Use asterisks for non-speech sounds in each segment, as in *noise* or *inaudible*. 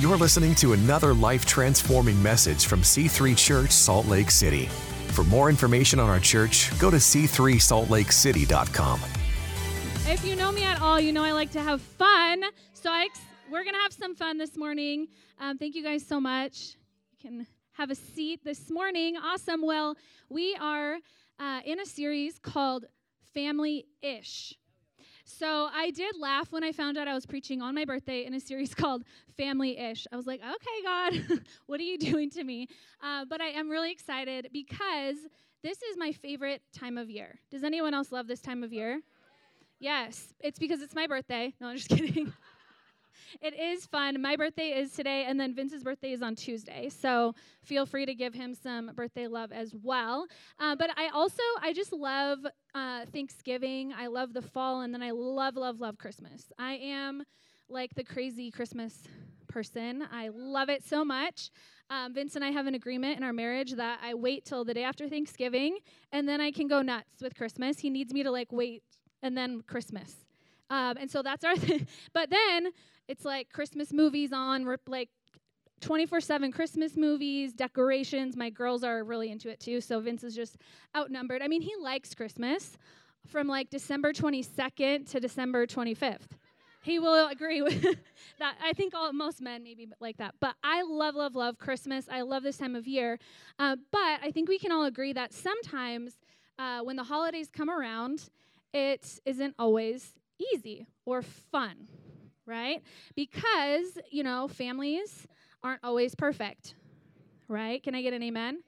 You're listening to another life transforming message from C3 Church Salt Lake City. For more information on our church, go to c3saltlakecity.com. If you know me at all, you know I like to have fun. So ex- we're going to have some fun this morning. Um, thank you guys so much. You can have a seat this morning. Awesome. Well, we are uh, in a series called Family Ish. So I did laugh when I found out I was preaching on my birthday in a series *laughs* called Family Ish. I was like, okay, God, *laughs* what are you doing to me? Uh, but I am really excited because this is my favorite time of year. Does anyone else love this time of year? Yes, it's because it's my birthday. No, I'm just *laughs* kidding. It is fun. My birthday is today, and then Vince's birthday is on Tuesday. So feel free to give him some birthday love as well. Uh, but I also, I just love uh, Thanksgiving. I love the fall, and then I love, love, love Christmas. I am like the crazy Christmas person. I love it so much. Um, Vince and I have an agreement in our marriage that I wait till the day after Thanksgiving, and then I can go nuts with Christmas. He needs me to like wait, and then Christmas. Um, and so that's our thing. *laughs* But then it's like Christmas movies on, like 24 7 Christmas movies, decorations. My girls are really into it too, so Vince is just outnumbered. I mean, he likes Christmas from like December 22nd to December 25th. He will agree *laughs* with that. I think all most men maybe like that. But I love, love, love Christmas. I love this time of year. Uh, but I think we can all agree that sometimes uh, when the holidays come around, it isn't always easy or fun right? Because, you know, families aren't always perfect, right? Can I get an amen?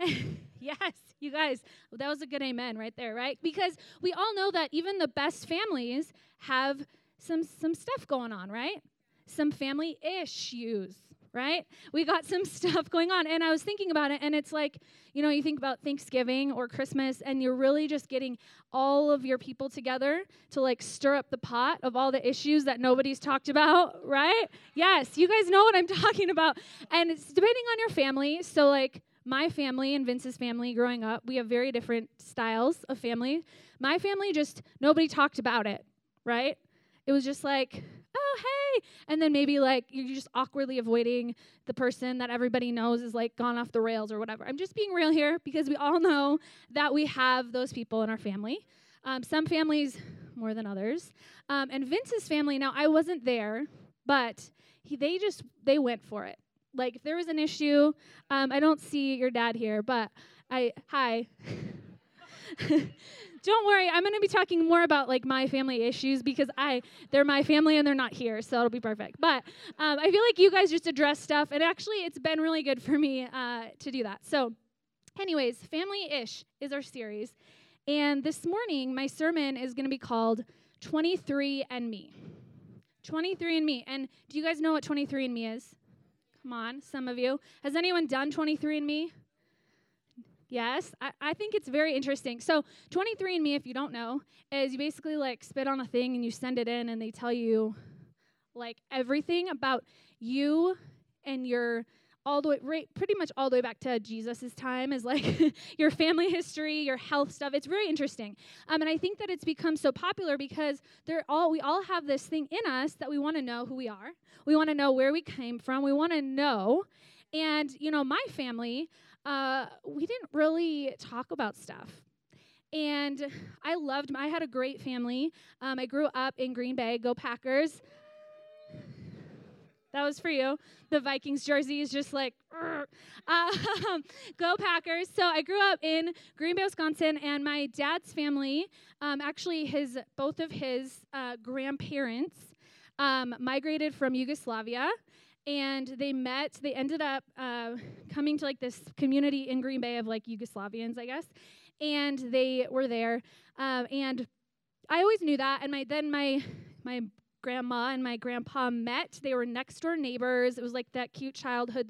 *laughs* yes, you guys, that was a good amen right there, right? Because we all know that even the best families have some some stuff going on, right? Some family issues, right? We got some *laughs* stuff going on. And I was thinking about it, and it's like, you know, you think about Thanksgiving or Christmas, and you're really just getting all of your people together to like stir up the pot of all the issues that nobody's talked about, *laughs* right? Yes, you guys know what I'm *laughs* talking about. And it's depending on your family. So, like, my family and Vince's family growing up, we have very different styles of family. My family just, nobody talked about it, right? It was just like, oh, hey. And then maybe like you're just awkwardly avoiding the person that everybody knows is like gone off the rails or whatever. I'm just being real here because we all know that we have those people in our family. Um, some families more than others. Um, and Vince's family, now I wasn't there, but he, they just, they went for it. Like if there was an issue, um, I don't see your dad here, but I, hi. *laughs* don't worry, I'm going to be talking more about like my family issues because I they're my family and they're not here, so it'll be perfect. But um, I feel like you guys just address stuff, and actually, it's been really good for me uh, to do that. So, anyways, family ish is our series, and this morning my sermon is going to be called 23 and Me. 23 and Me, and do you guys know what 23 and Me is? Come on, some of you. Has anyone done 23 and Me? Yes, I, I think it's very interesting. So, 23andMe, if you don't know, is you basically like spit on a thing and you send it in, and they tell you like everything about you and your all the way right, pretty much all the way back to Jesus's time is like *laughs* your family history, your health stuff. It's very interesting. Um, and I think that it's become so popular because they're all we all have this thing in us that we want to know who we are. We want to know where we came from. We want to know. And you know, my family, uh, we didn't really talk about stuff. And I loved, I had a great family. Um, I grew up in Green Bay. Go Packers. That was for you. The Vikings jersey is just like, *laughs* um, go Packers. So I grew up in Green Bay, Wisconsin, and my dad's family, um, actually, his both of his uh, grandparents um, migrated from Yugoslavia and they met they ended up uh, coming to like this community in green bay of like yugoslavians i guess and they were there um, and i always knew that and my then my my grandma and my grandpa met. They were next door neighbors. It was like that cute childhood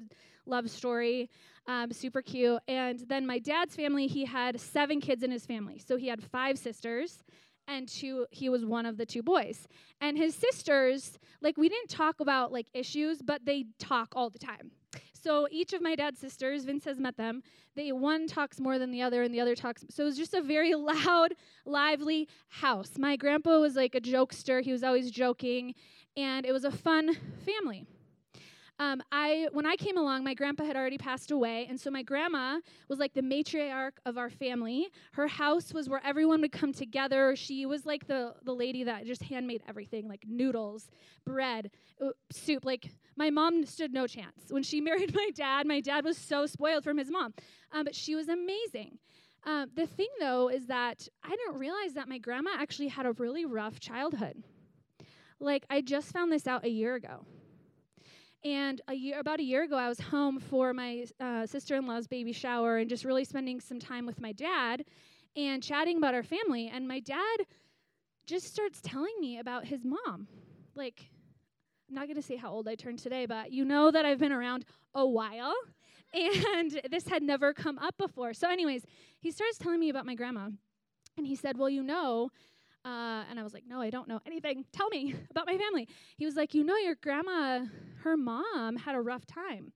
love story um, super cute and then my dad's family he had seven kids in his family so he had five sisters and two he was one of the two boys. And his sisters like we didn't talk about like issues but they talk all the time. So each of my dad's sisters vince has met them. They one talks more than the other and the other talks so it was just a very *laughs* loud lively house. My grandpa was like a jokester. He was always joking and it was a fun family Um, I when I came along, my grandpa had already passed away, and so my grandma was like the matriarch of our family. Her house was where everyone would come together. She was like the the lady that just handmade everything, like noodles, bread, uh, soup. Like my mom stood no chance when she *laughs* married my dad. My dad was so spoiled from his mom, um, but she was amazing. Um, the thing though is that I didn't realize that my grandma actually had a really rough childhood. Like I just found this out a year ago. And a year, about a year ago, I was home for my uh, sister in law's baby shower and just really spending some time with my dad and chatting about our family. And my dad just starts telling me about his mom. Like, I'm not going to say how old I turned today, but you know that I've been around a while. *laughs* And this had never come up before. So, anyways, he starts telling me about my grandma. And he said, Well, you know, uh, and I was like, no, I don't know anything. Tell me *laughs* about my family. He was like, you know, your grandma, her mom had a rough time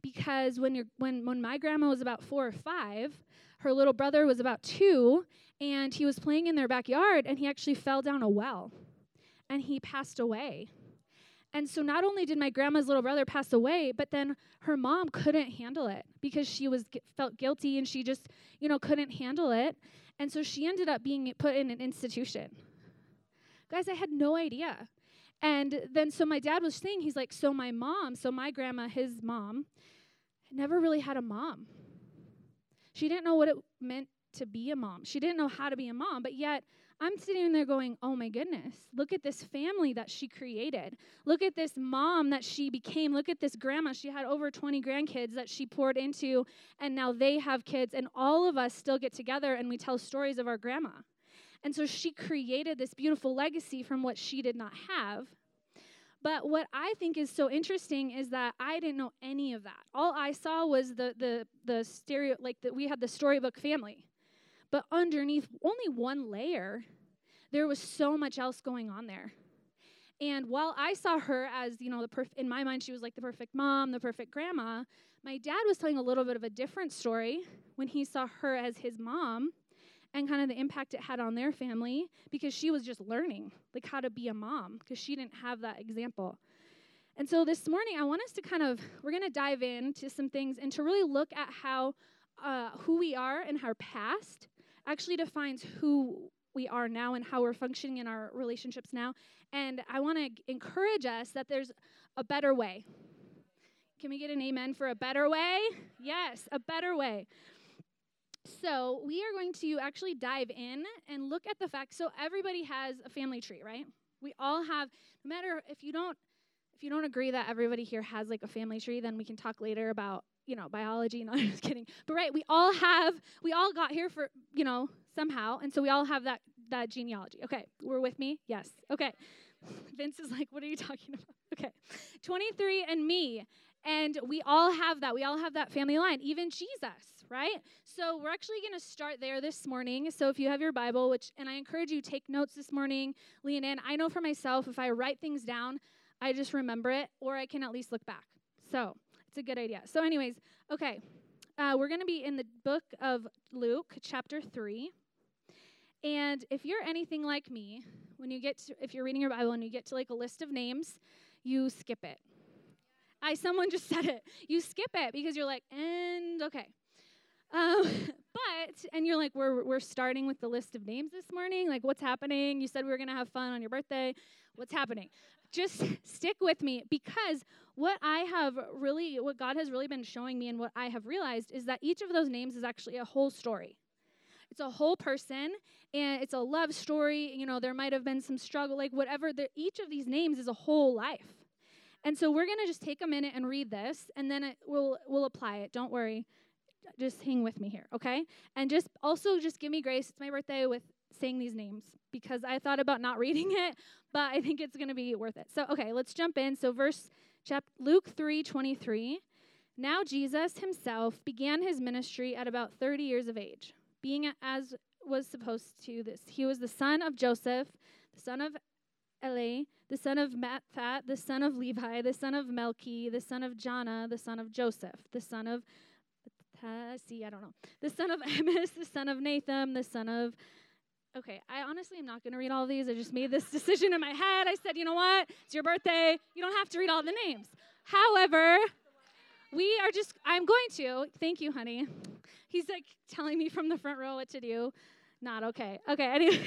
because when your when when my grandma was about four or five, her little brother was about two, and he was playing in their backyard, and he actually fell down a well, and he passed away. And so not only did my grandma's little brother pass away, but then her mom couldn't handle it because she was felt guilty and she just, you know, couldn't handle it. And so she ended up being put in an institution. Guys, I had no idea. And then so my dad was saying, he's like, so my mom, so my grandma, his mom, never really had a mom. She didn't know what it meant to be a mom. She didn't know how to be a mom, but yet I'm sitting there going, oh my goodness, look at this family that she created. Look at this mom that she became. Look at this grandma. She had over 20 grandkids that she poured into, and now they have kids, and all of us still get together and we tell stories of our grandma. And so she created this beautiful legacy from what she did not have. But what I think is so interesting is that I didn't know any of that. All I saw was the the the stereo like that we had the storybook family. But underneath only one layer, there was so much else going on there. And while I saw her as, you know, the perf- in my mind she was like the perfect mom, the perfect grandma, my dad was telling a little bit of a different story when he saw her as his mom and kind of the impact it had on their family because she was just learning like how to be a mom because she didn't have that example. And so this morning I want us to kind of we're going to dive into some things and to really look at how uh, who we are and our past actually defines who we are now and how we're functioning in our relationships now. And I want to encourage us that there's a better way. Can we get an amen for a better way? Yes, a better way. So, we are going to actually dive in and look at the fact so everybody has a family tree, right? We all have no matter if you don't if you don't agree that everybody here has like a family tree, then we can talk later about you know, biology. *laughs* No, I'm just kidding. But right, we all have, we all got here for, you know, somehow, and so we all have that that genealogy. Okay, we're with me. Yes. Okay. *laughs* Vince is like, what are you talking about? *laughs* Okay, 23 and me, and we all have that. We all have that family line. Even Jesus, right? So we're actually going to start there this morning. So if you have your Bible, which, and I encourage you take notes this morning, lean in. I know for myself, if I write things down, I just remember it, or I can at least look back. So it's a good idea. So, anyways, okay. Uh, we're going to be in the book of Luke, chapter 3. And if you're anything like me, when you get to, if you're reading your Bible and you get to like a list of names, you skip it. I someone *laughs* just said it. You skip it because you're like, and okay. Um, *laughs* but and you're like, we're we're starting with the list of names this morning. Like, what's happening? You said we were gonna have fun on your birthday. What's happening? Just *laughs* stick with me because what I have really, what God has really been showing me and what I have realized is that each of those names is actually a whole story. It's a whole person and it's a love story. You know, there might have been some struggle, like whatever. The, each of these names is a whole life. And so we're going to just take a minute and read this and then it, we'll, we'll apply it. Don't worry. Just hang with me here, okay? And just also just give me grace. It's my birthday with saying these names because I thought about not *laughs* reading it, but I think it's going to be worth it. So, okay, let's jump in. So, verse Chap- Luke 3 23. Now Jesus himself began his ministry at about 30 years of age, being as was supposed to this. He was the son of Joseph, the son of Eli, the son of Matthat, the son of Levi, the son of Melchi, the son of Janna, the son of Joseph, the son of see, I don't know, the son of Amos, the son of Nathan, the son of okay, I honestly am not going to read all these. I just made this *laughs* decision in my head. I said, you know what? It's your birthday. You don't have to read all the names. However, we are just, I'm going to, thank you, honey. *laughs* He's like telling me from the front row what to do. Not okay. Okay, anyways. *laughs*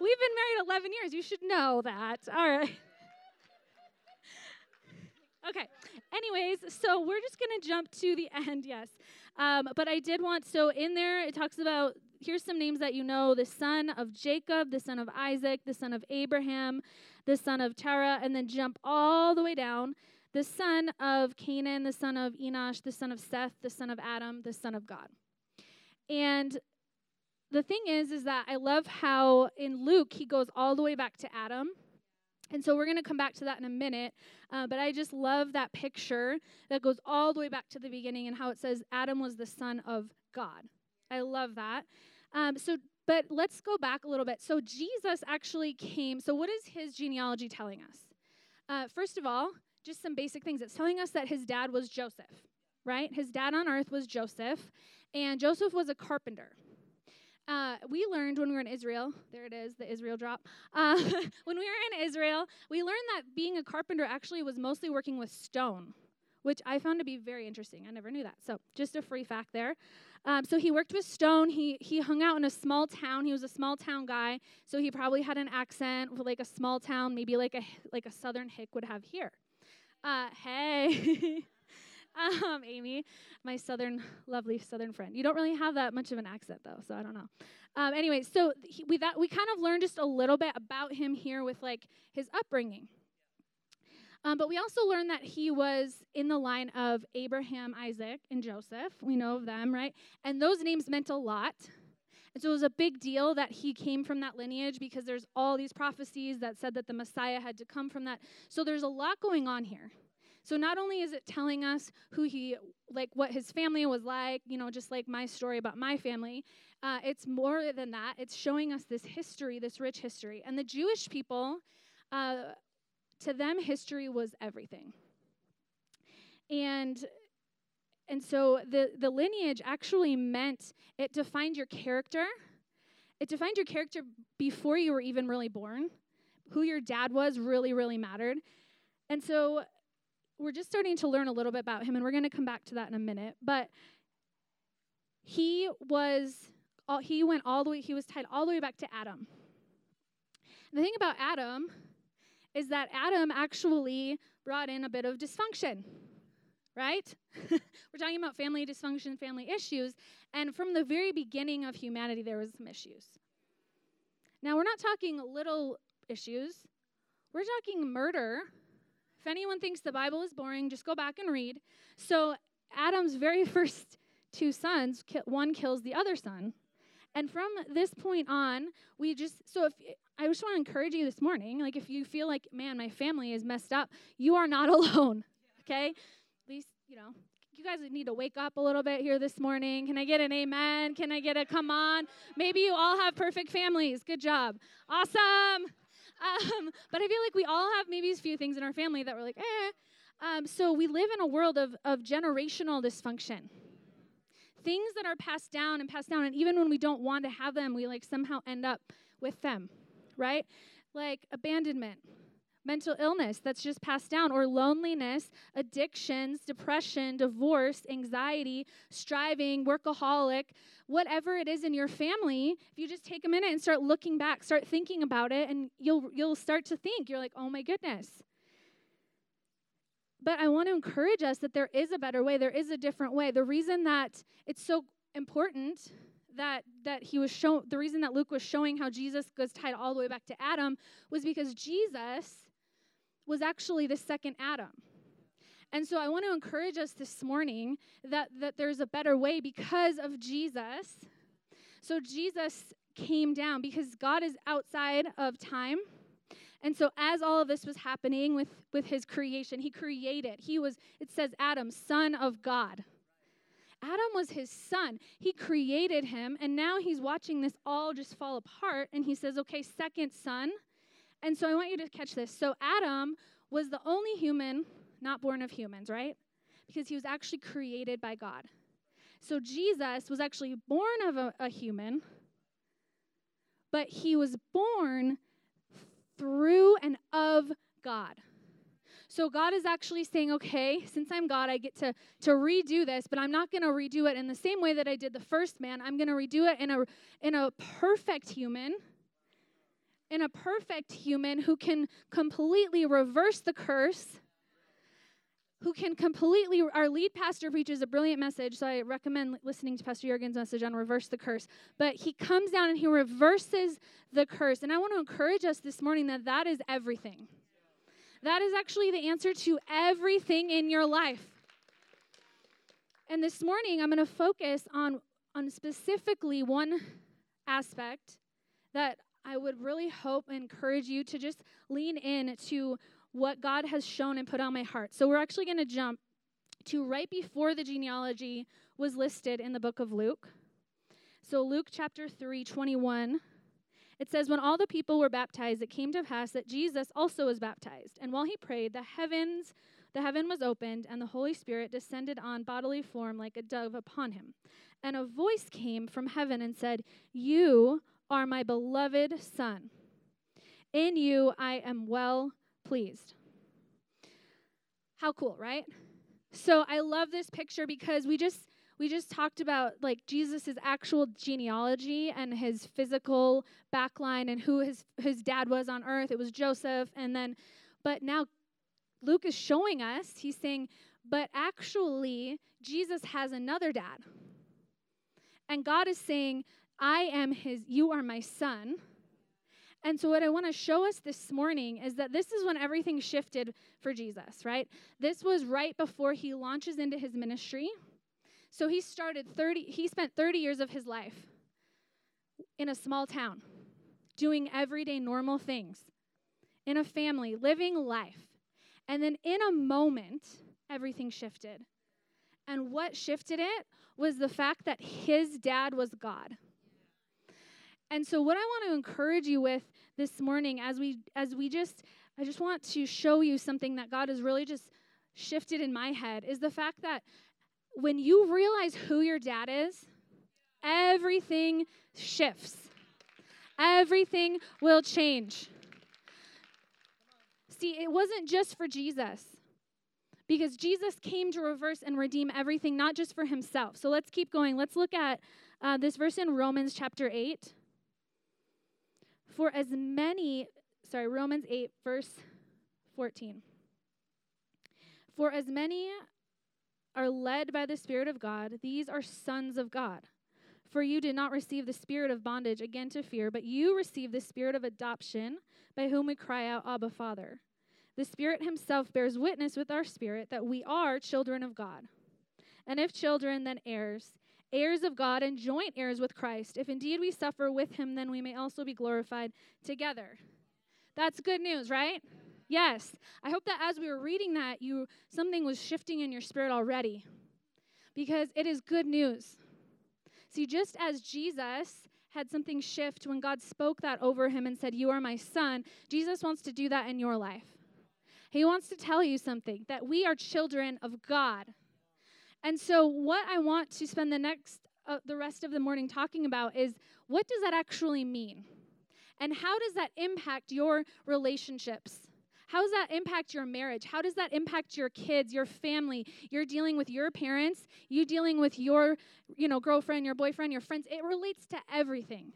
We've been married 11 years. You should know that. All right. Okay. Anyways, so we're just going to jump to the end, yes. Um, but I did want, so in there, it talks about here's some names that you know the son of Jacob, the son of Isaac, the son of Abraham, the son of Terah, and then jump all the way down the son of Cainan, the son of Enosh, the son of Seth, the son of Adam, the son of God. And the thing is, is that I love how in Luke he goes all the way back to Adam. And so we're going to come back to that in a minute. Uh, but I just love that picture that goes all the way back to the beginning and how it says Adam was the son of God. I love that. Um, so, but let's go back a little bit. So Jesus actually came. So what is his genealogy telling us? Uh, first of all, just some basic things. It's telling us that his dad was Joseph, right? His dad on earth was Joseph, and Joseph was a carpenter. Uh, we learned when we were in Israel, there it is, the Israel drop. Uh, *laughs* when we were in Israel, we learned that being a carpenter actually was mostly working with stone, which I found to be very interesting. I never knew that. So, just a free fact there. Um, so, he worked with stone. He, he hung out in a small town. He was a small town guy. So, he probably had an accent like a small town, maybe like a, like a southern hick would have here. Uh, hey. *laughs* um, Amy, my southern, lovely southern friend. You don't really have that much of an accent, though, so I don't know. Um, anyway, so he, we that we kind of learned just a little bit about him here with like his upbringing. Um, but we also learned that he was in the line of Abraham, Isaac, and Joseph. We know of them, right? And those names meant a lot. And so it was a big deal that he came from that lineage because there's all these prophecies that said that the Messiah had to come from that. So there's a lot going on here. So not only is it telling us who he, like what his family was like, you know, just like my story about my family, uh, it's more than that. It's showing us this history, this rich history. And the Jewish people, uh, to them, history was everything. And and so the, the lineage actually meant it defined your character. It defined your character before you were even really born. Who your dad was really, really mattered. And so we're just starting to learn a little bit about him, and we're going to come back to that in a minute. But he was, all, he went all the way, he was tied all the way back to Adam. The thing about Adam is that Adam actually brought in a bit of dysfunction, right? *laughs* we're talking about family dysfunction, family issues, and from the very beginning of humanity, there was some issues. Now, we're not talking little issues, we're talking murder if anyone thinks the Bible is boring, just go back and read. So, Adam's very *laughs* first two sons, one kills the other son. And from this point on, we just, so if, I just want to encourage you this morning, like if you feel like, man, my family is messed up, you are not *laughs* alone, okay? At least, you know, you guys need to wake up a little bit here this morning. Can I get an amen? Can I get a come on? Maybe you all have perfect families. Good job. Awesome. Um, *laughs* but I feel like we all have maybe a few things in our family that we're like, eh. Um, so we live in a world of, of generational dysfunction. Things that are passed down and passed down, and even when we don't want to have them, we like somehow end up with them, right? Like abandonment, mental illness that's just passed down, or loneliness, addictions, depression, divorce, anxiety, striving, workaholic, whatever it is in your family, if you just take a minute and start looking back, start thinking about it, and you'll you'll start to think, you're like, oh my goodness. But I want to encourage us that there is a better way, there is a different way. The reason that it's so important that that he was show the reason that Luke was showing how Jesus goes tied all the way back to Adam was because Jesus was actually the second Adam. And so I want to encourage us this morning that, that there's a better way because of Jesus. So Jesus came down because God is outside of time. And so as all of this was happening with, with his creation, he created. He was, it says Adam, son of God. Adam was his son. He created him, and now he's watching this all just fall apart. And he says, okay, second son, and so I want you to catch this. So Adam was the only human not born of humans, right? Because he was actually created by God. So Jesus was actually born of a, a human, but he was born through and of God. So God is actually saying, okay, since I'm God, I get to, to redo this, but I'm not going to redo it in the same way that I did the first man. I'm going to redo it in a, in a perfect human, in a perfect human who can completely reverse the curse who can completely our lead pastor preaches a brilliant message so i recommend listening to pastor jurgen's message on reverse the curse. But he comes down and he reverses the curse. And i want to encourage us this morning that that is everything. That is actually the answer to everything in your life. And this morning i'm going to focus on on specifically one aspect that i would really hope and encourage you to just lean in to what God has shown and put on my heart. So we're actually going to jump to right before the genealogy was listed in the book of Luke. So Luke chapter 3, 21. It says, When all the people were baptized, it came to pass that Jesus also was baptized. And while he prayed, the heavens, the heaven was opened, and the Holy Spirit descended on bodily form like a dove upon him. And a voice came from heaven and said, You are my beloved Son. In you I am well pleased. How cool, right? So I love this picture because we just we just talked about like Jesus' actual genealogy and his physical backline and who his his dad was on earth. It was Joseph and then but now Luke is showing us, he's saying, but actually Jesus has another dad. And God is saying, I am his you are my son and so, what I want to show us this morning is that this is when everything shifted for Jesus, right? This was right before he launches into his ministry. So, he started 30, he spent 30 years of his life in a small town, doing everyday normal things, in a family, living life. And then, in a moment, everything shifted. And what shifted it was the fact that his dad was God. And so what I want to encourage you with this morning as we as we just I just want to show you something that God has really just shifted in my head is the fact that when you realize who your dad is, everything shifts. Everything will change. See, it wasn't just for Jesus because Jesus came to reverse and redeem everything, not just for himself. So let's keep going. Let's look at uh, this verse in Romans chapter 8. For as many, sorry, Romans 8, verse 14. For as many are led by the Spirit of God, these are sons of God. For you did not receive the spirit of bondage again to fear, but you received the spirit of adoption, by whom we cry out, Abba, Father. The Spirit Himself bears witness with our spirit that we are children of God. And if children, then heirs heirs of God and joint heirs with Christ. If indeed we suffer with him, then we may also be glorified together. That's good news, right? Yes. I hope that as we were reading that, you something was shifting in your spirit already. Because it is good news. See, just as Jesus had something shift when God spoke that over him and said, You are my son, Jesus wants to do that in your life. He wants to tell you something that we are children of God. And so, what I want to spend the next, uh, the rest of the morning talking about is what does that actually mean? And how does that impact your relationships? How does that impact your marriage? How does that impact your kids, your family? You're dealing with your parents, you dealing with your, you know, girlfriend, your boyfriend, your friends. It relates to everything.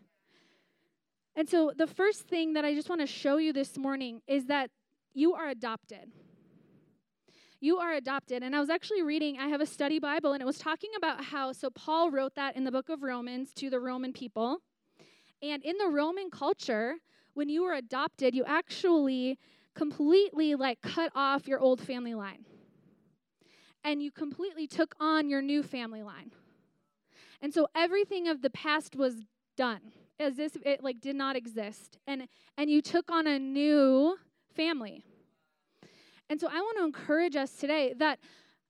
And so the first thing that I just want to show you this morning is that you are adopted. You are adopted. And I was actually reading, I have a study Bible, and it was talking about how, so Paul wrote that in the book of Romans to the Roman people. And in the Roman culture, when you were adopted, you actually completely like cut off your old family line. And you completely took on your new family line. And so everything of the past was done as if it like did not exist. And and you took on a new family. And so I want to encourage us today that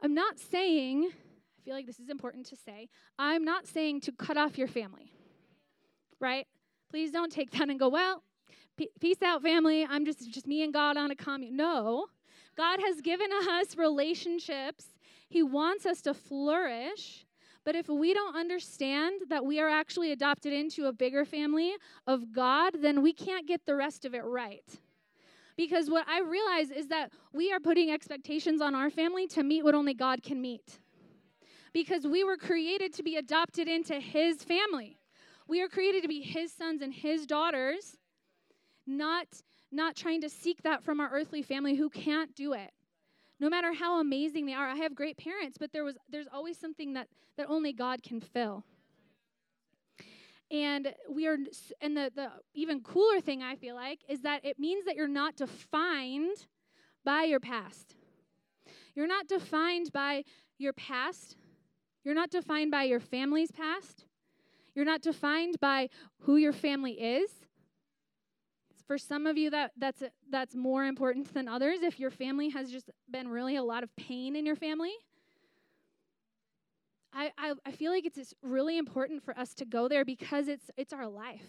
I'm not saying, I feel like this is important to say, I'm not saying to cut off your family, right? Please don't take that and go, well, peace out, family. I'm just, just me and God on a commune. No. God has given us relationships. He wants us to flourish. But if we don't understand that we are actually adopted into a bigger family of God, then we can't get the rest of it right Because what I realize is that we are putting expectations on our family to meet what only God can meet. Because we were created to be adopted into His family. We are created to be His sons and His daughters, not, not trying to seek that from our earthly family who can't do it. No matter how amazing they are, I have great parents, but there was, there's always something that, that only God can fill. And we are, and the, the even cooler thing I feel like is that it means that you're not defined by your past. You're not defined by your past. You're not defined by your family's past. You're not defined by who your family is. For some of you, that, that's, that's more important than others. If your family has just been really a lot of pain in your family, I, I, I feel like it's really important for us to go there because it's, it's our life.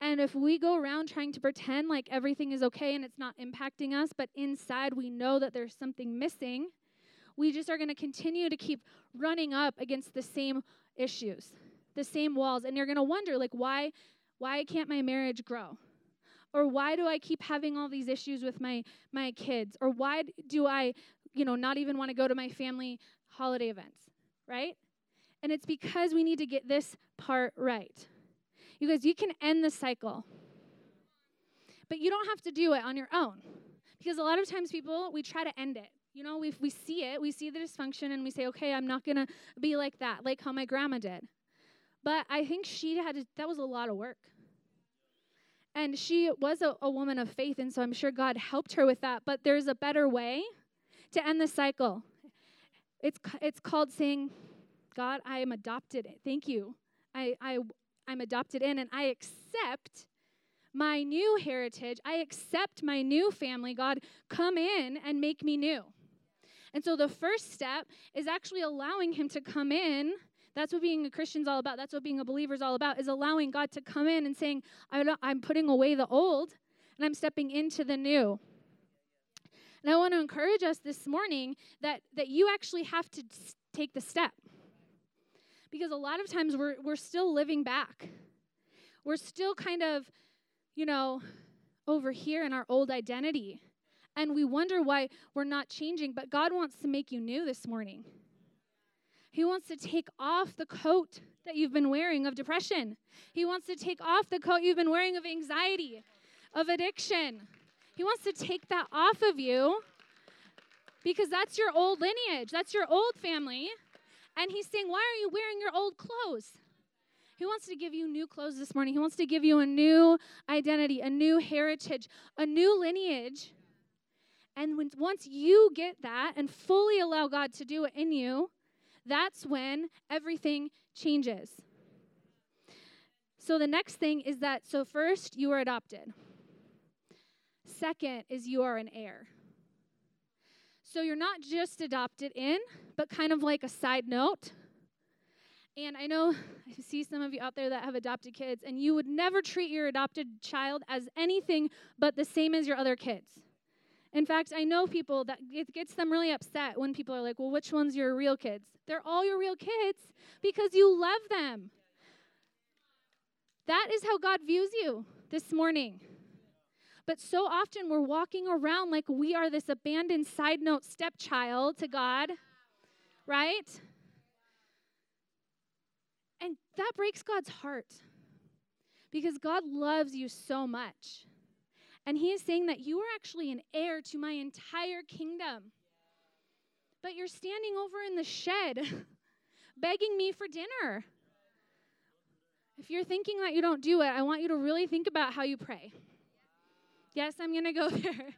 And if we go around trying to pretend like everything is okay and it's not impacting us, but inside we know that there's something missing, we just are going to continue to keep running up against the same issues, the same walls. And you're going to wonder, like, why, why can't my marriage grow? Or why do I keep having all these issues with my, my kids? Or why do I, you know, not even want to go to my family holiday events? Right? And it's because we need to get this part right. You guys, you can end the cycle, but you don't have to do it on your own. Because a lot of times, people, we try to end it. You know, we, we see it, we see the dysfunction, and we say, okay, I'm not going to be like that, like how my grandma did. But I think she had, to, that was a lot of work. And she was a, a woman of faith, and so I'm sure God helped her with that. But there's a better way to end the cycle. It's, it's called saying, God, I am adopted. Thank you. I, I, I'm adopted in, and I accept my new heritage. I accept my new family. God, come in and make me new. And so the first step is actually allowing Him to come in. That's what being a Christian's all about. That's what being a believer is all about, is allowing God to come in and saying, I'm putting away the old and I'm stepping into the new. And I want to encourage us this morning that, that you actually have to take the step. Because a lot of times we're, we're still living back. We're still kind of, you know, over here in our old identity. And we wonder why we're not changing. But God wants to make you new this morning. He wants to take off the coat that you've been wearing of depression. He wants to take off the coat you've been wearing of anxiety, of addiction. He wants to take that off of you because that's your old lineage, that's your old family. And he's saying, Why are you wearing your old clothes? He wants to give you new clothes this morning. He wants to give you a new identity, a new heritage, a new lineage. And when, once you get that and fully allow God to do it in you, that's when everything changes. So the next thing is that so first you are adopted. Second is you are an heir. So you're not just adopted in, but kind of like a side note. And I know I see some of you out there that have adopted kids, and you would never treat your adopted child as anything but the same as your other kids. In fact, I know people that it gets them really upset when people are like, well, which one's your real kids? They're all your real kids because you love them. That is how God views you this morning. But so often we're walking around like we are this abandoned side note stepchild to God, right? And that breaks God's heart because God loves you so much. And He is saying that you are actually an heir to my entire kingdom. But you're standing over in the shed *laughs* begging me for dinner. If you're thinking that you don't do it, I want you to really think about how you pray. Yes, I'm going to go *laughs* there.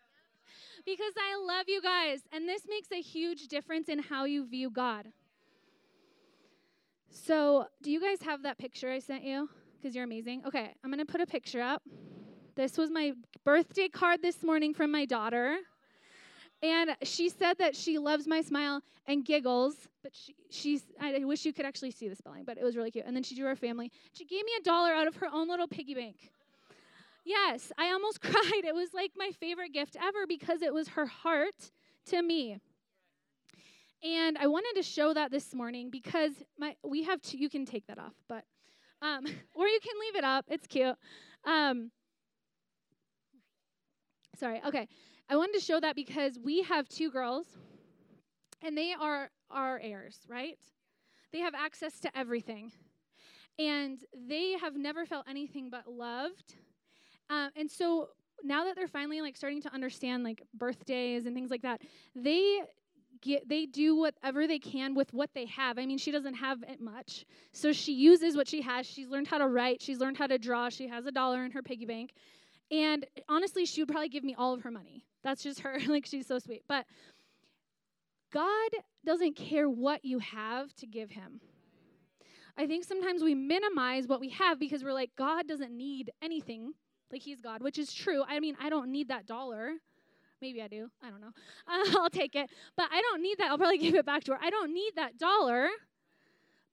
because I love you guys. And this makes a huge difference in how you view God. So, do you guys have that picture I sent you? Because you're amazing. Okay, I'm going to put a picture up. This was my birthday card this morning from my daughter. And she said that she loves my smile and giggles, but she, she's, I wish you could actually see the spelling, but it was really cute. And then she drew her family. She gave me a dollar out of her own little piggy bank. Yes, I almost *laughs* cried. It was like my favorite gift ever because it was her heart to me. And I wanted to show that this morning because my we have two, you can take that off, but um, *laughs* or you can leave it up. It's cute. Um, Sorry. Okay. I wanted to show that because we have two girls and they are our heirs, right? They have access to everything. And they have never felt anything but loved. Uh, and so now that they're finally like starting to understand like birthdays and things like that, they get they do whatever they can with what they have. I mean, she doesn't have it much. So she uses what she has. She's learned how to write, she's learned how to draw, she has a dollar in her piggy bank. And honestly, she would probably give me all of her money. That's just her. *laughs* like she's so sweet. But God doesn't care what you have to give him. I think sometimes we minimize what we have because we're like, God doesn't need anything. Like he's God, which is true. I mean, I don't need that dollar. Maybe I do. I don't know. Uh, *laughs* I'll take it. But I don't need that. I'll probably *laughs* give it back to her. I don't need that dollar.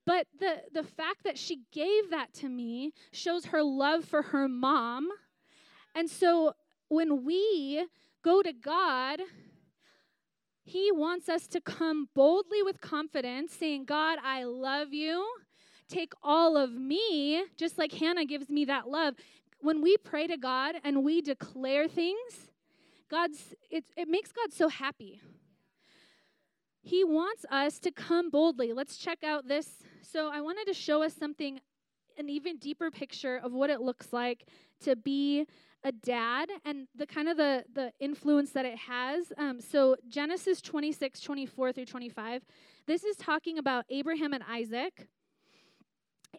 But the, the fact that she gave that to me shows her love for her mom. And so when we go to God, He wants us to come boldly with confidence, saying, God, I love you. Take all of me, just like Hannah gives me that love. When we pray to God and we declare things, God's it, it makes God so happy. He wants us to come boldly. Let's check out this. So I wanted to show us something, an even deeper picture of what it looks like to be a dad and the kind of the, the influence that it has. Um, so Genesis 26, 24 through 25, this is talking about Abraham and Isaac.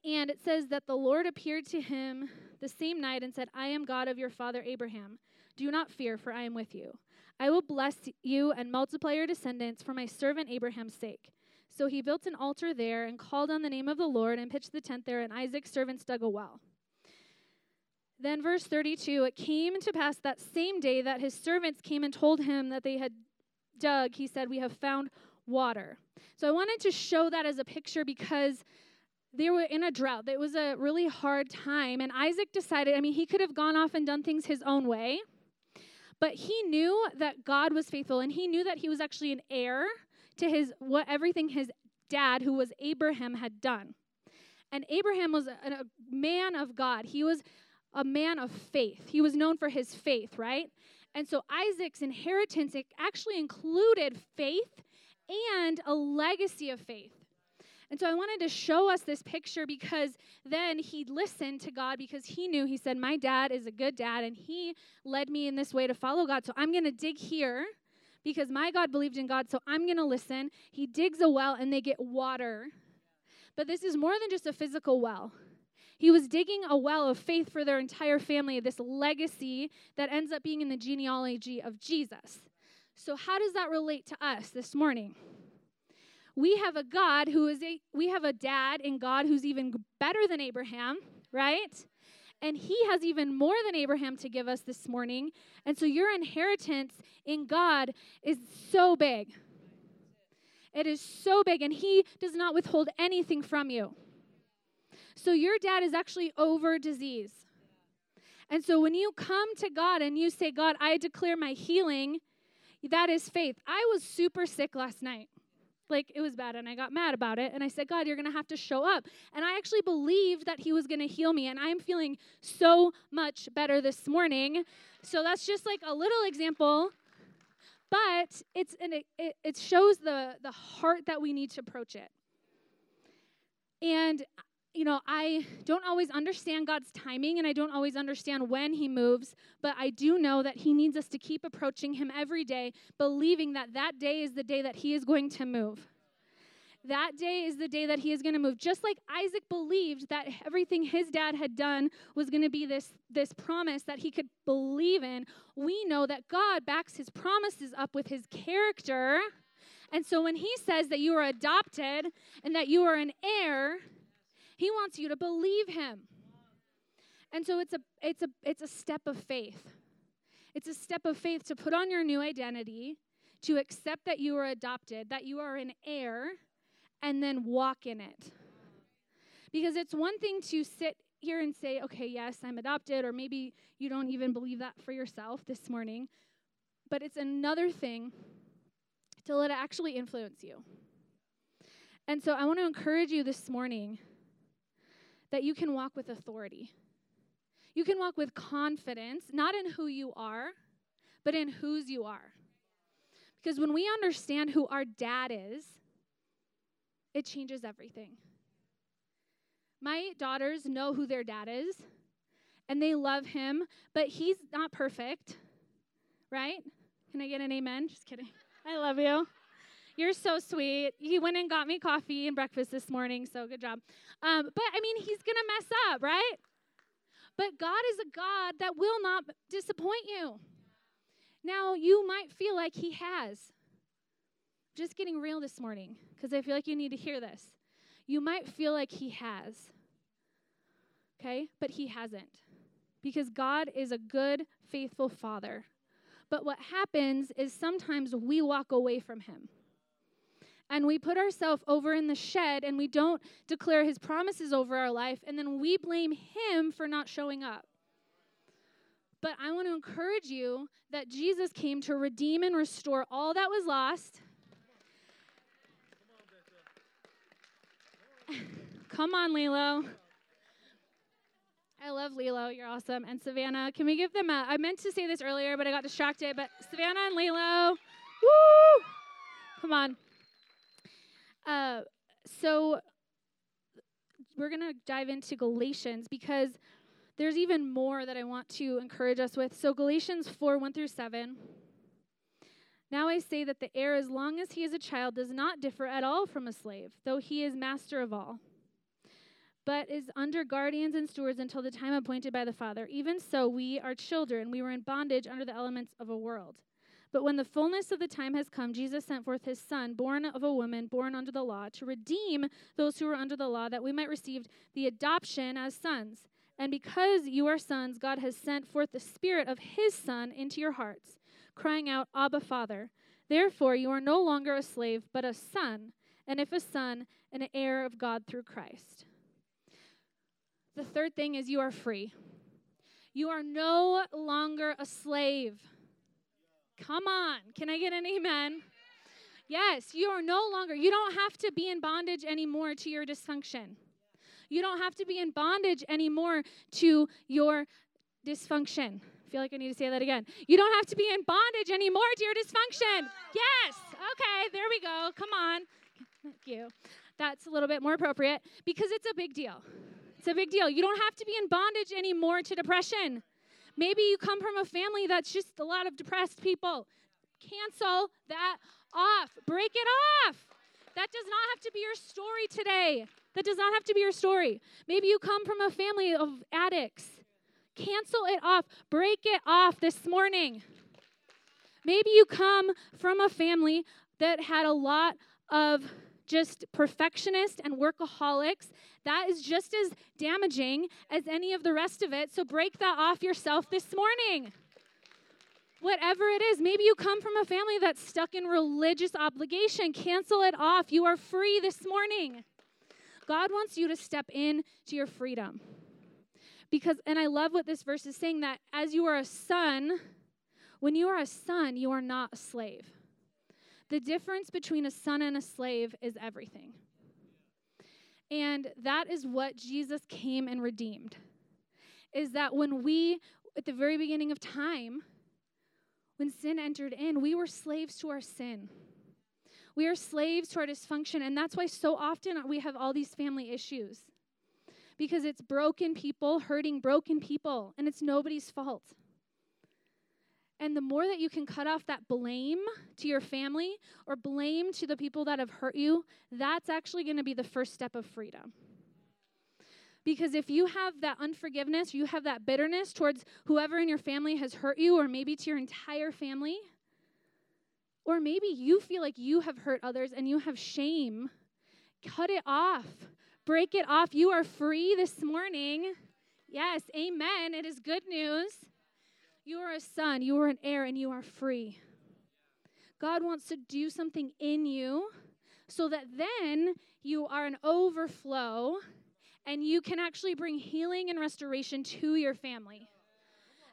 And it says that the Lord appeared to him the same night and said, I am God of your father Abraham. Do not fear, for I am with you. I will bless you and multiply your descendants for my servant Abraham's sake. So he built an altar there and called on the name of the Lord and pitched the tent there, and Isaac's servants dug a well. Then, verse 32 it came to pass that same day that his servants came and told him that they had dug, he said, We have found water. So I wanted to show that as a picture because they were in a drought. It was a really hard time. And Isaac decided, I mean, he could have gone off and done things his own way, but he knew that God was faithful and he knew that he was actually an heir to his what everything his dad, who was Abraham, had done. And Abraham was a, a man of God. He was a man of faith. He was known for his faith, right? And so Isaac's inheritance actually included faith and a legacy of faith. And so I wanted to show us this picture because then he listened to God because he knew, he said, My dad is a good dad and he led me in this way to follow God. So I'm going to dig here because my God believed in God. So I'm going to listen. He digs a well and they get water. But this is more than just a physical well. He was digging a well of faith for their entire family, this legacy that ends up being in the genealogy of Jesus. So, how does that relate to us this morning? We have a God who is a, we have a dad in God who's even better than Abraham, right? And he has even more than Abraham to give us this morning. And so, your inheritance in God is so big. It is so big, and he does not withhold anything from you. So your dad is actually over disease. And so when you come to God and you say, God, I declare my healing, that is faith. I was super sick last night. Like it was bad, and I got mad about it. And I said, God, you're going to have to show up. And I actually believed that He was going to heal me. And I'm feeling so much better this morning. So that's just like a little example. But it's an, it, it shows the, the heart that we need to approach it. And you know, I don't always understand God's timing and I don't always understand when He moves, but I do know that He needs us to keep approaching Him every day, believing that that day is the day that He is going to move. That day is the day that He is going to move. Just like Isaac believed that everything his dad had done was going to be this, this promise that he could believe in, we know that God backs His promises up with His character. And so when He says that you are adopted and that you are an heir, he wants you to believe him. And so it's a it's a it's a step of faith. It's a step of faith to put on your new identity, to accept that you are adopted, that you are an heir, and then walk in it. Because it's one thing to sit here and say, okay, yes, I'm adopted, or maybe you don't even believe that for yourself this morning. But it's another thing to let it actually influence you. And so I want to encourage you this morning that you can walk with authority. You can walk with confidence, not in who you are, but in whose you are. Because when we understand who our dad is, it changes everything. My daughters know who their dad is, and they love him, but he's not perfect, right? Can I get an amen? Just kidding. I love you. You're so sweet. He went and got me coffee and breakfast this morning, so good job. Um, but I mean, he's going to mess up, right? But God is a God that will not disappoint you. Now, you might feel like He has. Just getting real this morning, because I feel like you need to hear this. You might feel like He has, okay? But He hasn't. Because God is a good, faithful Father. But what happens is sometimes we walk away from Him and we put ourselves over in the shed and we don't declare his promises over our life, and then we blame him for not showing up. But I want to encourage you that Jesus came to redeem and restore all that was lost. *laughs* Come on, Lilo. I love Lilo. You're awesome. And Savannah, can we give them a? I meant to say this earlier, but I got distracted. But Savannah and Lilo, woo! Come on. Uh, so we're going to dive into Galatians because there's even more that I want to encourage us with. So, Galatians 4 1 through 7. Now I say that the heir, as long as he is a child, does not differ at all from a slave, though he is master of all, but is under guardians and stewards until the time appointed by the Father. Even so, we are children. We were in bondage under the elements of a world. But when the fullness of the time has come, Jesus sent forth his Son, born of a woman, born under the law, to redeem those who were under the law, that we might receive the adoption as sons. And because you are sons, God has sent forth the Spirit of his Son into your hearts, crying out, Abba, Father. Therefore, you are no longer a slave, but a son, and if a son, an heir of God through Christ. The third thing is you are free. You are no longer a slave. Come on. Can I get an amen? Yes, you are no longer, you don't have to be in bondage anymore to your dysfunction. You don't have to be in bondage anymore to your dysfunction. I feel like I need to say that again. You don't have to be in bondage anymore to your dysfunction. Yes. Okay, there we go. Come on. Thank you. That's a little bit more appropriate because it's a big deal. It's a big deal. You don't have to be in bondage anymore to depression. Maybe you come from a family that's just a lot of depressed people. Cancel that off. Break it off. That does not have to be your story today. That does not have to be your story. Maybe you come from a family of addicts. Cancel it off. Break it off this morning. Maybe you come from a family that had a lot of just perfectionists and workaholics, that is just as damaging as any of the rest of it. So break that off yourself this morning. Whatever it is, maybe you come from a family that's stuck in religious obligation. Cancel it off. You are free this morning. God wants you to step in to your freedom. Because, and I love what this verse is saying that as you are a son, when you are a son, you are not a slave. The difference between a son and a slave is everything. And that is what Jesus came and redeemed. Is that when we, at the very beginning of time, when sin entered in, we were slaves to our sin. We are slaves to our dysfunction. And that's why so often we have all these family issues. Because it's broken people hurting broken people, and it's nobody's fault. And the more that you can cut off that blame to your family or blame to the people that have hurt you, that's actually going to be the first step of freedom. Because if you have that unforgiveness, you have that bitterness towards whoever in your family has hurt you, or maybe to your entire family, or maybe you feel like you have hurt others and you have shame, cut it off. Break it off. You are free this morning. Yes, amen. It is good news. You are a son, you are an heir, and you are free. God wants to do something in you so that then you are an overflow and you can actually bring healing and restoration to your family.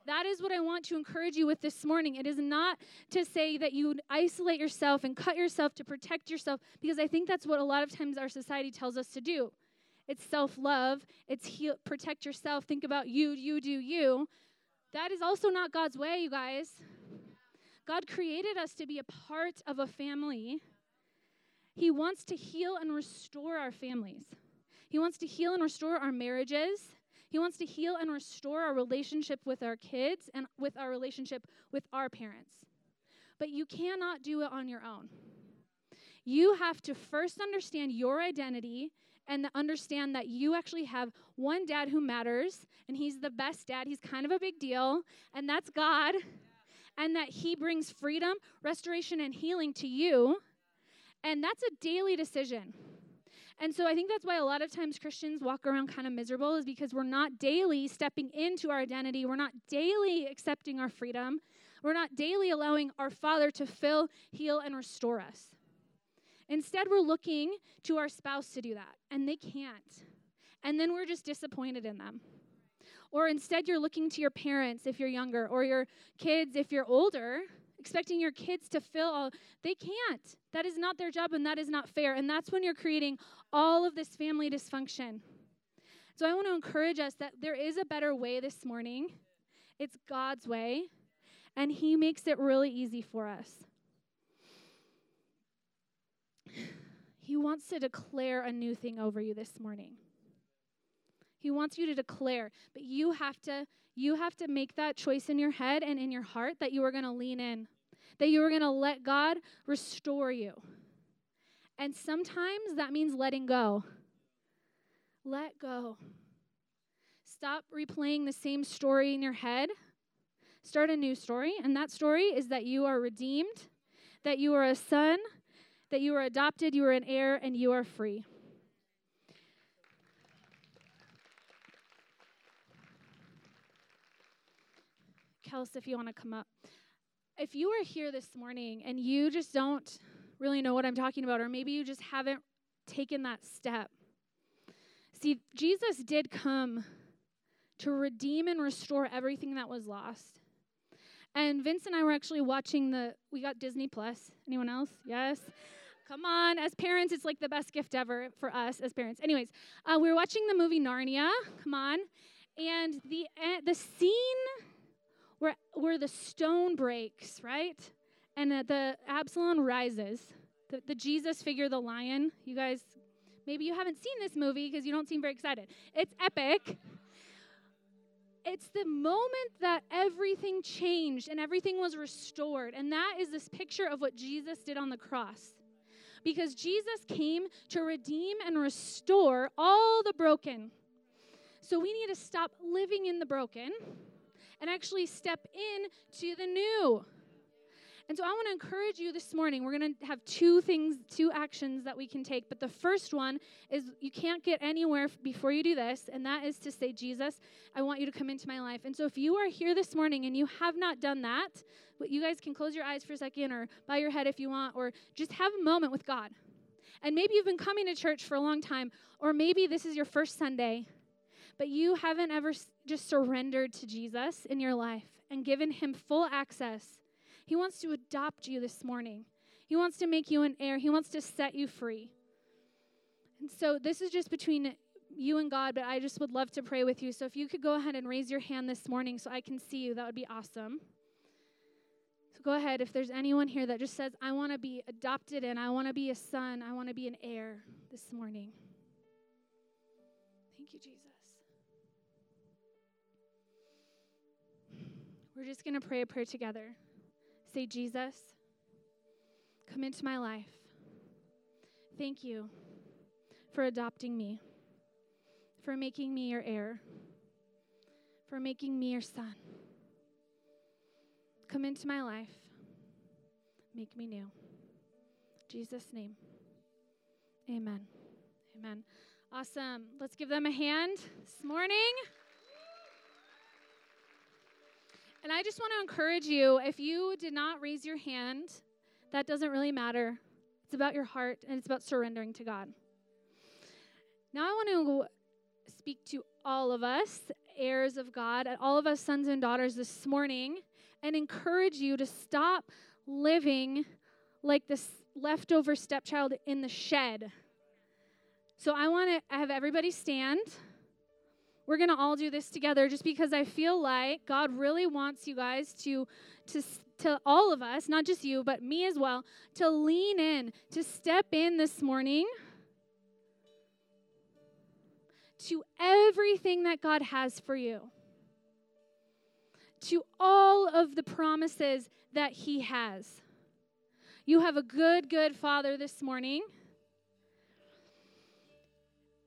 That is what I want to encourage you with this morning. It is not to say that you isolate yourself and cut yourself to protect yourself, because I think that's what a lot of times our society tells us to do. It's self love, it's heal, protect yourself, think about you, you do you. That is also not God's way, you guys. God created us to be a part of a family. He wants to heal and restore our families. He wants to heal and restore our marriages. He wants to heal and restore our relationship with our kids and with our relationship with our parents. But you cannot do it on your own. You have to first understand your identity and understand that you actually have one dad who matters, and he's the best dad. He's kind of a big deal, and that's God. And that he brings freedom, restoration, and healing to you. And that's a daily decision. And so I think that's why a lot of times Christians walk around kind of miserable is because we're not daily stepping into our identity. We're not daily accepting our freedom. We're not daily allowing our Father to fill, heal, and restore us. Instead, we're looking to our spouse to do that, and they can't. And then we're just disappointed in them. Or instead, you're looking to your parents if you're younger, or your kids if you're older, expecting your kids to fill all. They can't. That is not their job, and that is not fair. And that's when you're creating all of this family dysfunction. So I want to encourage us that there is a better way this morning. It's God's way, and He makes it really easy for us. He wants to declare a new thing over you this morning. He wants you to declare, but you have to you have to make that choice in your head and in your heart that you are going to lean in. That you are going to let God restore you. And sometimes that means letting go. Let go. Stop replaying the same story in your head. Start a new story, and that story is that you are redeemed, that you are a son, that you are adopted, you are an heir, and you are free. Kels, if you want to come up. If you are here this morning and you just don't really know what I'm talking about, or maybe you just haven't taken that step. See, Jesus did come to redeem and restore everything that was lost. And Vince and I were actually watching the, we got Disney Plus. Anyone else? Yes? Come on, as parents, it's like the best gift ever for us as parents. Anyways, uh, we were watching the movie Narnia. Come on, and the uh, the scene where where the stone breaks, right, and uh, the Aslan rises. The, the Jesus figure, the lion. You guys, maybe you haven't seen this movie because you don't seem very excited. It's epic. It's the moment that everything changed and everything was restored. And that is this picture of what Jesus did on the cross because Jesus came to redeem and restore all the broken. So we need to stop living in the broken and actually step in to the new. And so I want to encourage you this morning. We're going to have two things, two actions that we can take. But the first one is you can't get anywhere before you do this, and that is to say, Jesus, I want you to come into my life. And so if you are here this morning and you have not done that, but you guys can close your eyes for a second or bow your head if you want, or just have a moment with God. And maybe you've been coming to church for a long time, or maybe this is your first Sunday, but you haven't ever just surrendered to Jesus in your life and given him full access he wants to adopt you this morning. He wants to make you an heir. He wants to set you free. And so this is just between you and God, but I just would love to pray with you. So if you could go ahead and raise your hand this morning so I can see you, that would be awesome. So go ahead. If there's anyone here that just says, I want to be adopted and I want to be a son, I want to be an heir this morning. Thank you, Jesus. We're just going to pray a prayer together. Say, Jesus, come into my life. Thank you for adopting me, for making me your heir, for making me your son. Come into my life. Make me new. Jesus' name. Amen. Amen. Awesome. Let's give them a hand this morning. And I just want to encourage you if you did not raise your hand, that doesn't really matter. It's about your heart and it's about surrendering to God. Now I want to speak to all of us, heirs of God, and all of us sons and daughters this morning, and encourage you to stop living like this leftover stepchild in the shed. So I want to have everybody stand. We're going to all do this together just because I feel like God really wants you guys to, to to all of us, not just you, but me as well, to lean in, to step in this morning to everything that God has for you, to all of the promises that He has. You have a good, good Father this morning.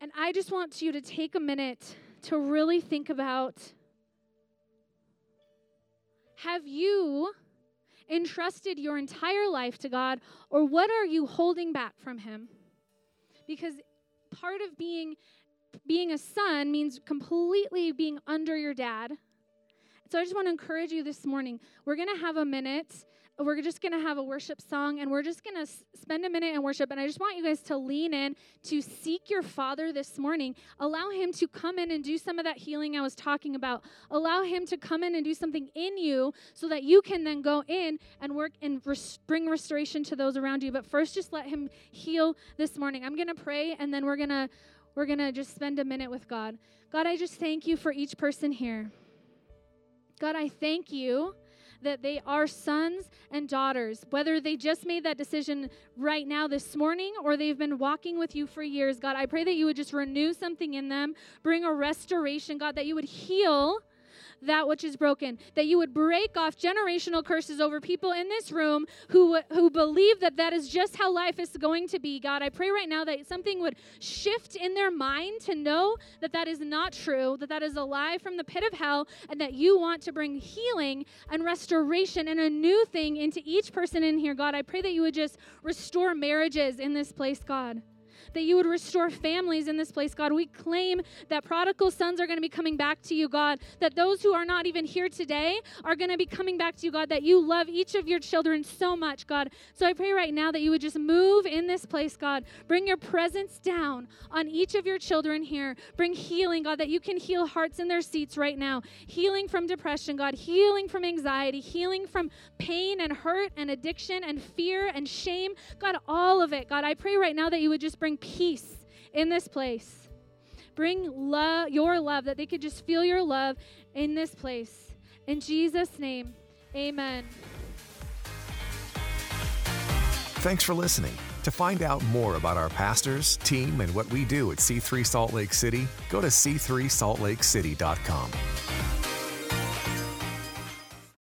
And I just want you to take a minute to really think about have you entrusted your entire life to God, or what are you holding back from Him? Because part of being being a son means completely being under your dad. So I just want to encourage you this morning. We're going to have a minute. We're just going to have a worship song and we're just going to spend a minute in worship. And I just want you guys to lean in to seek your Father this morning. Allow Him to come in and do some of that healing I was talking about. Allow Him to come in and do something in you so that you can then go in and work and res- bring restoration to those around you. But first, just let Him heal this morning. I'm going to pray and then we're going to we're going to just spend a minute with God. God, I just thank you for each person here. God, I thank you that they are sons and daughters, whether they just made that decision right now this morning or they've been walking with you for years. God, I pray that you would just renew something in them, bring a restoration, God, that you would heal that which is broken, that you would break off generational curses over people in this room who, who believe that that is just how life is going to be. God, I pray right now that something would shift in their mind to know that that is not true, that that is a lie from the pit of hell, and that you want to bring healing and restoration and a new thing into each person in here. God, I pray that you would just restore marriages in this place, God that you would restore families in this place, God. We claim that prodigal sons are going to be coming back to you, God, that those who are not even here today are going to be coming back to you, God, that you love each of your children so much, God. So I pray right now that you would just move in this place, God. Bring your presence down on each of your children here. Bring healing, God, that you can heal hearts in their seats right now. Healing from depression, God, healing from anxiety, healing from pain and hurt and addiction and fear and shame. God, all of it. God, I pray right now that you would just bring peace in this place. Bring love, your love, that they could just feel your love in this place. In Jesus' name, amen. Thanks for listening. To find out more about our pastors, team, and what we do at C3 Salt Lake City, go to c3saltlakecity.com.